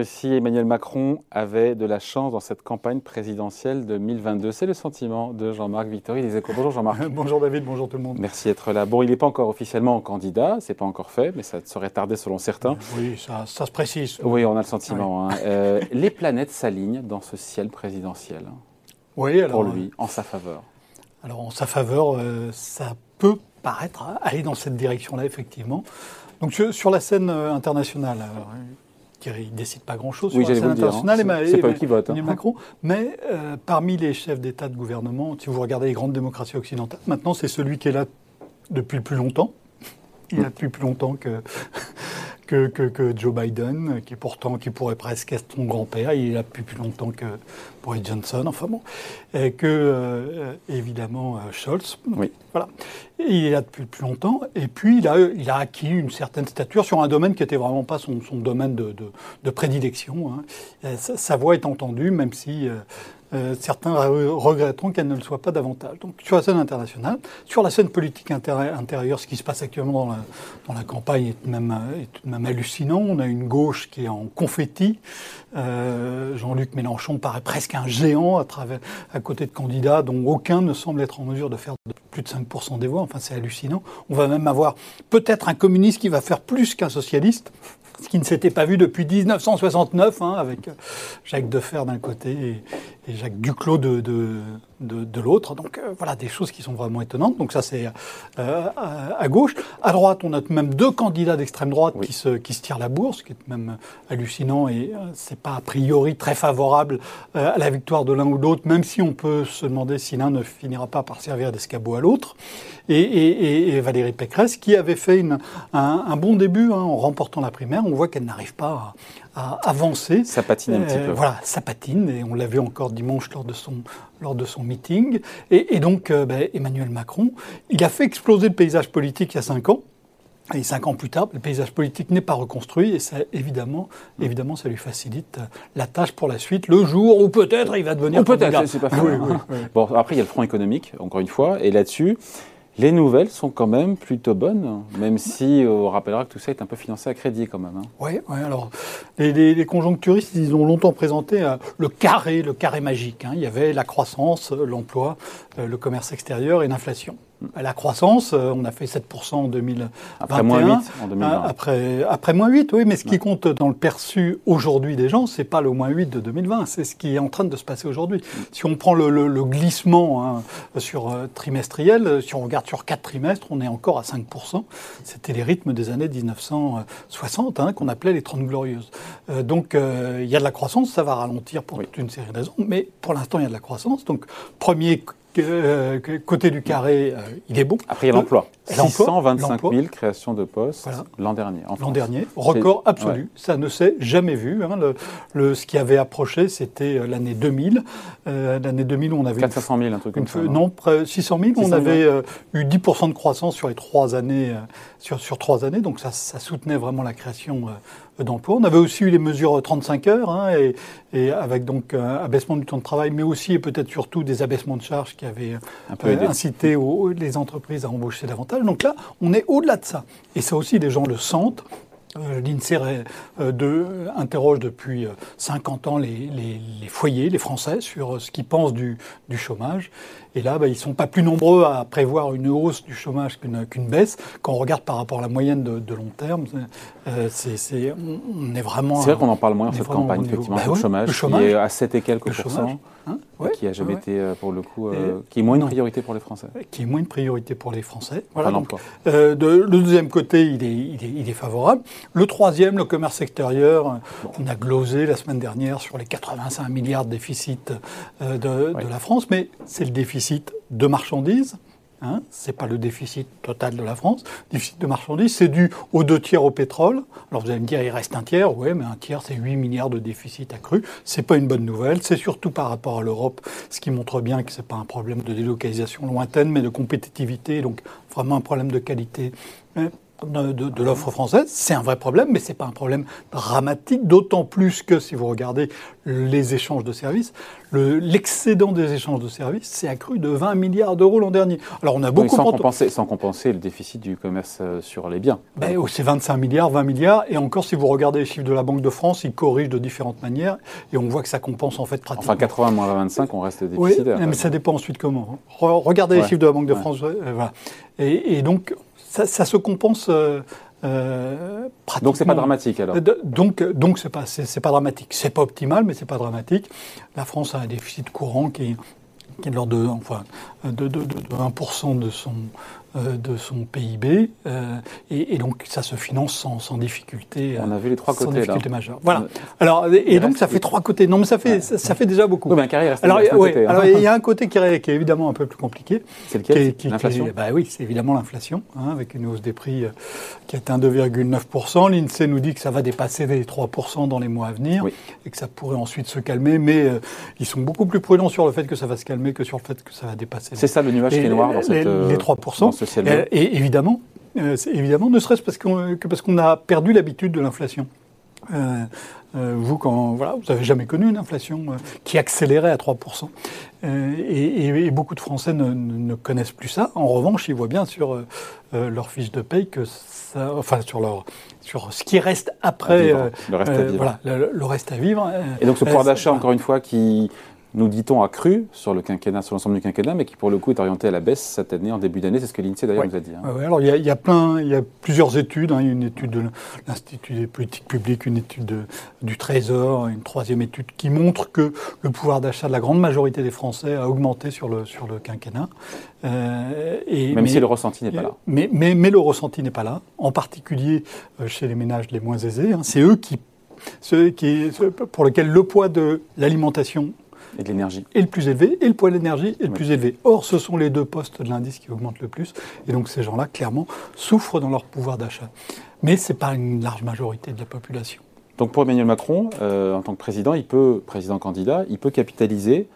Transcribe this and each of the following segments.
et si Emmanuel Macron avait de la chance dans cette campagne présidentielle 2022. C'est le sentiment de Jean-Marc Victory des Échos. Bonjour Jean-Marc. bonjour David, bonjour tout le monde. Merci d'être là. Bon, il n'est pas encore officiellement candidat, c'est pas encore fait, mais ça serait tardé selon certains. Oui, ça, se précise. Oui, on a le sentiment. Hein. Euh, les planètes s'alignent dans ce ciel présidentiel. Oui, alors, pour lui, en sa faveur. Alors en sa faveur, euh, ça peut paraître aller dans cette direction-là, effectivement. Donc sur la scène euh, internationale, il ne décide pas grand-chose sur la scène hein. internationale. C'est pas qui vote. Hein. Macron. Mais euh, parmi les chefs d'État de gouvernement, si vous regardez les grandes démocraties occidentales, maintenant c'est celui qui est là depuis le plus longtemps. Il est là depuis plus longtemps que, que, Joe Biden, qui pourtant qui pourrait presque être son grand-père. Il est là depuis plus longtemps que Boris Johnson, enfin bon, et que euh, évidemment euh, Scholz. Oui. Voilà. il est là depuis plus longtemps. Et puis il a, il a acquis une certaine stature sur un domaine qui n'était vraiment pas son, domaine de, de, prédilection. Hein. Sa, voix est entendue, même si euh, certains regretteront qu'elle ne le soit pas davantage. Donc sur la scène internationale, sur la scène politique intérieure, ce qui se passe actuellement dans la, campagne est tout, de même, est même, hallucinant. On a une gauche qui est en confetti. Jean-Luc Mélenchon paraît presque un géant à, côté de candidats dont aucun ne semble être en mesure de faire plus de 5% des voix. Enfin, c'est hallucinant. On va même avoir peut-être un communiste qui va faire plus qu'un socialiste ce qui ne s'était pas vu depuis 1969, hein, avec Jacques Defer d'un côté et, Jacques Duclos de, de, l'autre. Donc euh, voilà, des choses qui sont vraiment étonnantes. Donc ça, c'est euh, à, gauche. À droite, on a même deux candidats d'extrême droite qui, se, qui se tirent la bourse, ce qui est même hallucinant et euh, c'est pas a priori très favorable à la victoire de l'un ou de l'autre, même si on peut se demander si l'un ne finira pas par servir d'escabeau à l'autre. Et, Valérie Pécresse, qui avait fait une, un, bon début hein, en remportant la primaire, on voit qu'elle n'arrive pas à, avancer. Ça patine un petit peu. Voilà, ça patine, et on l'a vu encore dimanche lors de son, lors de son meeting. Et, donc, euh, ben, Emmanuel Macron, il a fait exploser le paysage politique il y a cinq ans. Et cinq ans plus tard, le paysage politique n'est pas reconstruit et ça, évidemment, mm. évidemment, ça lui facilite euh, la tâche pour la suite, le jour où peut-être il va devenir. Ou peut-être, c'est pas fait. Bon, après il y a le front économique, encore une fois, et là-dessus, les nouvelles sont quand même plutôt bonnes, même si euh, on rappellera que tout ça est un peu financé à crédit quand même. Hein. Oui, alors les, conjoncturistes, ils ont longtemps présenté euh, le carré, le carré magique. Hein. Il y avait la croissance, l'emploi, euh, le commerce extérieur et l'inflation. La croissance, euh, on a fait 7% en 2021. Après moins 8 en 2020. Après, après moins 8, oui, mais ce qui compte dans le perçu aujourd'hui des gens, c'est pas le moins 8 de 2020, c'est ce qui est en train de se passer aujourd'hui. Si on prend le, glissement hein, sur euh, trimestriel, si on regarde sur 4 trimestres, on est encore à 5%. C'était les rythmes des années 1960 hein, qu'on appelait les 30 glorieuses. Euh, donc il y a de la croissance, ça va ralentir pour toute une série de raisons, mais pour l'instant il y a de la croissance. Donc premier euh, côté du carré, euh, il est bon. Après, il y a l'emploi. 625 000 créations de postes l'an dernier. L'an dernier, record absolu. Ça ne s'est jamais vu. Hein. Le, ce qui avait approché, c'était euh, l'année 2000. l'année 2000, on avait... 400 000, un truc comme ça. Non, 600 000. on avait eu 10% de croissance sur les trois années, sur, sur trois années. Donc ça, ça soutenait vraiment la création d'emplois. On avait aussi eu les mesures 35 heures, hein, et, avec donc un abaissement du temps de travail, mais aussi et peut-être surtout des abaissements de charges qui avaient euh, incité les entreprises à embaucher davantage. Donc là, on est au-delà de ça. Et ça aussi, les gens le sentent. Euh, L'INSEE euh, interroge depuis 50 ans les, foyers, les Français, sur ce qu'ils pensent du, chômage. Et là, bah, ils ne sont pas plus nombreux à prévoir une hausse du chômage qu'une baisse. Quand on regarde par rapport à la moyenne de, long terme, on, est vraiment... C'est vrai qu'on en parle moins en cette campagne, effectivement, bah le, chômage, qui est à 7 et quelques pourcents. Hein qui a jamais été, euh, pour le coup, euh, qui est moins une priorité pour les Français. Qui est moins une priorité pour les Français. Voilà, euh, le deuxième côté, il est, il, est, favorable. Le troisième, le commerce extérieur, on a glosé la semaine dernière sur les 85 milliards de déficit de, de la France, mais c'est le déficit de marchandises Hein, ce n'est pas le déficit total de la France. Déficit de marchandises, c'est dû aux deux tiers au pétrole. Alors vous allez me dire, il reste un tiers. Oui, mais un tiers, c'est 8 milliards de déficit accru. Ce n'est pas une bonne nouvelle. C'est surtout par rapport à l'Europe, ce qui montre bien que ce n'est pas un problème de délocalisation lointaine, mais de compétitivité, donc vraiment un problème de qualité. De, l'offre française. C'est un vrai problème, mais ce n'est pas un problème dramatique, d'autant plus que si vous regardez les échanges de services, l'excédent des échanges de services s'est accru de 20 milliards d'euros l'an dernier. Alors on a beaucoup sans, compenser, sans compenser le déficit du commerce euh, sur les biens. Ben, oh, c'est 25 milliards, 20 milliards, et encore si vous regardez les chiffres de la Banque de France, ils corrigent de différentes manières, et on voit que ça compense en fait pratiquement. Enfin 80 moins 25, on reste déficitaire. Oui, mais ça dépend ensuite comment. Regardez les chiffres de la Banque de France, voilà. et, donc ça, se compense. Euh, euh, donc c'est pas dramatique alors. Donc donc c'est pas c'est pas dramatique. C'est pas optimal, mais c'est pas dramatique. La France a un déficit courant qui, qui est de l'ordre de enfin de, de, de, de 1% de son de son PIB, euh, et, donc ça se finance sans, sans difficulté. On a vu les trois sans côtés difficulté majeure. Voilà. Alors et, donc ça fait trois côtés. Non mais ça fait ça, fait déjà beaucoup. Oui, mais carrière, alors, ouais, alors il y a un côté qui est, qui est, évidemment un peu plus compliqué. C'est lequel L'inflation? Bah oui, c'est évidemment l'inflation, hein, avec une hausse des prix euh, qui atteint 2,9%. L'Insee nous dit que ça va dépasser les 3% dans les mois à venir et que ça pourrait ensuite se calmer, mais ils sont beaucoup plus prudents sur le fait que ça va se calmer que sur le fait que ça va dépasser. C'est ça le nuage qui est noir dans cette, les, les 3%. Et, évidemment, euh, évidemment, ne serait-ce parce qu'on, que parce qu'on a perdu l'habitude de l'inflation. Euh, euh, vous, quand voilà, vous n'avez jamais connu une inflation qui accélérait à 3%. Et, beaucoup de Français ne, connaissent plus ça. En revanche, ils voient bien sur leur fiche de paye que ça, enfin sur leur sur ce qui reste après, le reste à vivre. Voilà, le, reste à vivre. Et donc ce pouvoir d'achat, encore une fois, qui nous dit-on, accru sur le quinquennat, sur l'ensemble du quinquennat, mais qui pour le coup est orienté à la baisse cette année, en début d'année. C'est ce que l'INSEE d'ailleurs nous a dit. Hein. alors il y, a, plein, il y a plusieurs études. Hein. une étude de l'Institut des politiques publiques, une étude du Trésor, une troisième étude qui montre que le pouvoir d'achat de la grande majorité des Français a augmenté sur le, sur le quinquennat. Euh, et, Même si le ressenti n'est pas là. Mais, mais, mais, le ressenti n'est pas là, en particulier euh, chez les ménages les moins aisés. Hein. C'est eux qui, ceux qui, pour lesquels le poids de l'alimentation et de l'énergie. Et le plus élevé, et le poids de l'énergie est le plus élevé. Or, ce sont les deux postes de l'indice qui augmentent le plus. Et donc, ces gens-là, clairement, souffrent dans leur pouvoir d'achat. Mais ce n'est pas une large majorité de la population. Donc, pour Emmanuel Macron, euh, en tant que président, il peut, président candidat, il peut capitaliser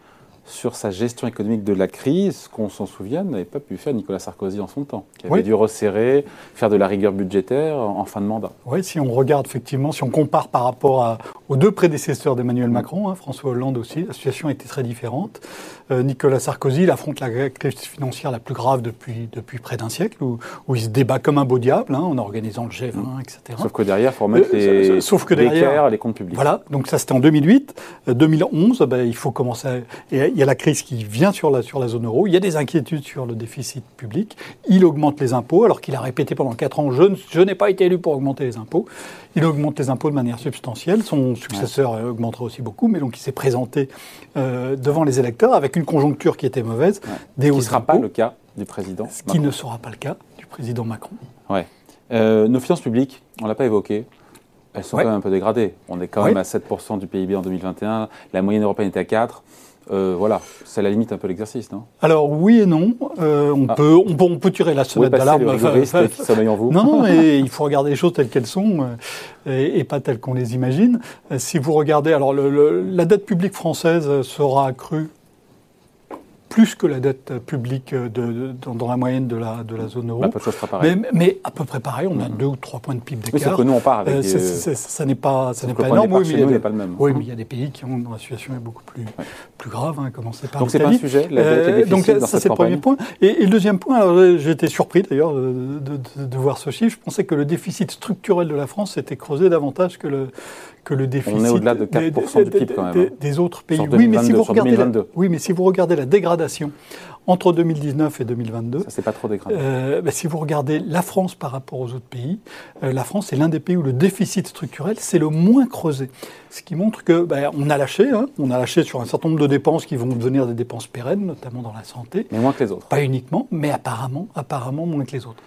sur sa gestion économique de la crise, qu'on s'en souvienne, n'avait pas pu faire Nicolas Sarkozy en son temps, qui avait dû resserrer, faire de la rigueur budgétaire en fin de mandat. Oui, si on regarde effectivement, si on compare par rapport aux deux prédécesseurs d'Emmanuel Macron, hein, François Hollande aussi, la situation était très différente. Euh, Nicolas Sarkozy, il affronte la crise financière la plus grave depuis, depuis près d'un siècle, où, où, il se débat comme un beau diable, hein, en organisant le G20, mmh. etc. Sauf que derrière, il faut remettre euh, les, sauf que derrière, les comptes publics. Voilà, donc ça c'était en 2008. 2011, euh, ben, il faut commencer à, et il y a la crise qui vient sur la, sur la zone euro, il y a des inquiétudes sur le déficit public, il augmente les impôts, alors qu'il a répété pendant 4 ans, je, je n'ai pas été élu pour augmenter les impôts. Il augmente les impôts de manière substantielle, son successeur augmentera aussi beaucoup, mais donc il s'est présenté devant les électeurs avec une conjoncture qui était mauvaise. Des ce qui ne sera pas le cas du président. Ce qui ne sera pas le cas du président Macron. Ouais. Euh, nos finances publiques, on ne l'a pas évoqué, elles sont quand même un peu dégradées. On est quand même à 7% du PIB en 2021, la moyenne européenne était à 4%. Euh, voilà, c'est la limite un peu l'exercice, non? Alors oui et non. Euh, on, ah. peut, on, peut, tirer la sonnette d'alarme. en vous. Non, non, mais il faut regarder les choses telles qu'elles sont et, pas telles qu'on les imagine. Si vous regardez, alors la dette publique française sera accrue plus que la dette publique de, dans, la moyenne de la, de la zone euro. Mais, mais, à peu près pareil, on a deux ou trois points de PIB d'écart. Oui, que nous on part avec. Euh, ça n'est pas, ça n'est pas énorme. Oui, mais, il pas le même. oui, mais il y a des pays qui ont la situation est beaucoup plus, plus grave, hein, commencer par Donc c'est pas un sujet. La dette euh, donc ça c'est le premier point. Et, le deuxième point, j'ai été surpris d'ailleurs de, de, voir ce chiffre. Je pensais que le déficit structurel de la France s'était creusé davantage que le que le déficit. On est au-delà de 4% du PIB quand même. Hein. Des, autres pays. oui, mais si vous regardez oui, mais si vous regardez la dégradation entre 2019 et 2022. Ça, c'est pas trop dégradé. Euh, ben, si vous regardez la France par rapport aux autres pays, euh, la France est l'un des pays où le déficit structurel c'est le moins creusé. Ce qui montre que ben, on a lâché, hein, on a lâché sur un certain nombre de dépenses qui vont devenir des dépenses pérennes, notamment dans la santé. Mais moins que les autres. Pas uniquement, mais apparemment, apparemment moins que les autres.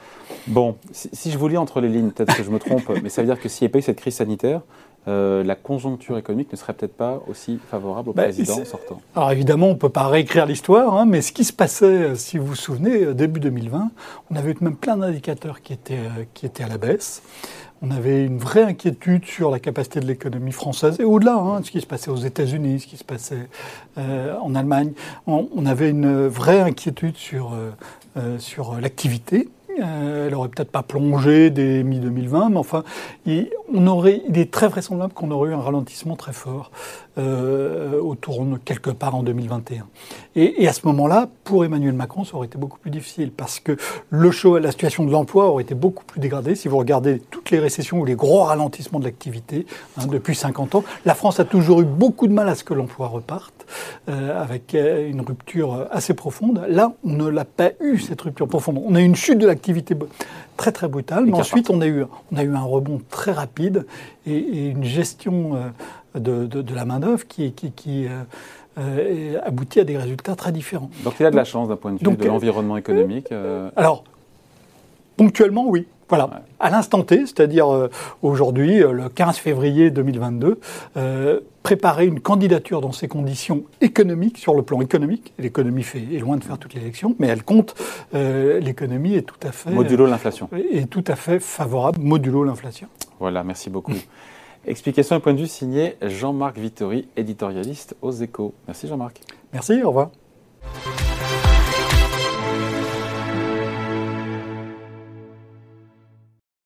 Bon, si, si je vous lis entre les lignes, peut-être que je me trompe, mais ça veut dire que s'il n'y avait pas eu cette crise sanitaire, euh, la conjoncture économique ne serait peut-être pas aussi favorable au bah, président sortant Alors évidemment, on ne peut pas réécrire l'histoire, hein, mais ce qui se passait, euh, si vous vous souvenez, euh, début 2020, on avait même plein d'indicateurs qui étaient, qui étaient à la baisse. On avait une vraie inquiétude sur la capacité de l'économie française et au-delà, hein, ce qui se passait aux États-Unis, ce qui se passait en Allemagne. On, avait une vraie inquiétude sur, sur l'activité elle aurait peut-être pas plongé dès mi-2020, mais enfin, il, on aurait, est très vraisemblable qu'on aurait eu un ralentissement très fort euh, autour de quelque part en 2021. Et, et à ce moment-là, pour Emmanuel Macron, ça aurait été beaucoup plus difficile parce que le show, la situation de l'emploi aurait été beaucoup plus dégradée. Si vous regardez toutes les récessions ou les gros ralentissements de l'activité hein, depuis 50 ans, la France a toujours eu beaucoup de mal à ce que l'emploi reparte, euh, avec euh, une rupture assez profonde. Là, on ne l'a pas eu, cette rupture profonde. On a eu une chute de l'activité très très brutale, mais ensuite on a, eu, on a eu un rebond très rapide et, et une gestion euh, de, de, de la main-d'œuvre qui, qui, qui euh, aboutit à des résultats très différents. Donc il a de la chance d'un point de vue donc, de l'environnement économique. Alors, ponctuellement, oui. Voilà, ouais. à l'instant T, c'est-à-dire euh, aujourd'hui, euh, le 15 février 2022, euh, préparer une candidature dans ces conditions économiques, sur le plan économique, l'économie est loin de faire toute l'élection, mais elle compte, l'économie est tout à fait... Modulo l'inflation. Est tout à fait favorable, modulo l'inflation. Voilà, merci beaucoup. Explication et point de vue signé Jean-Marc Vittori, éditorialiste aux échos. Merci Jean-Marc. Merci, au revoir.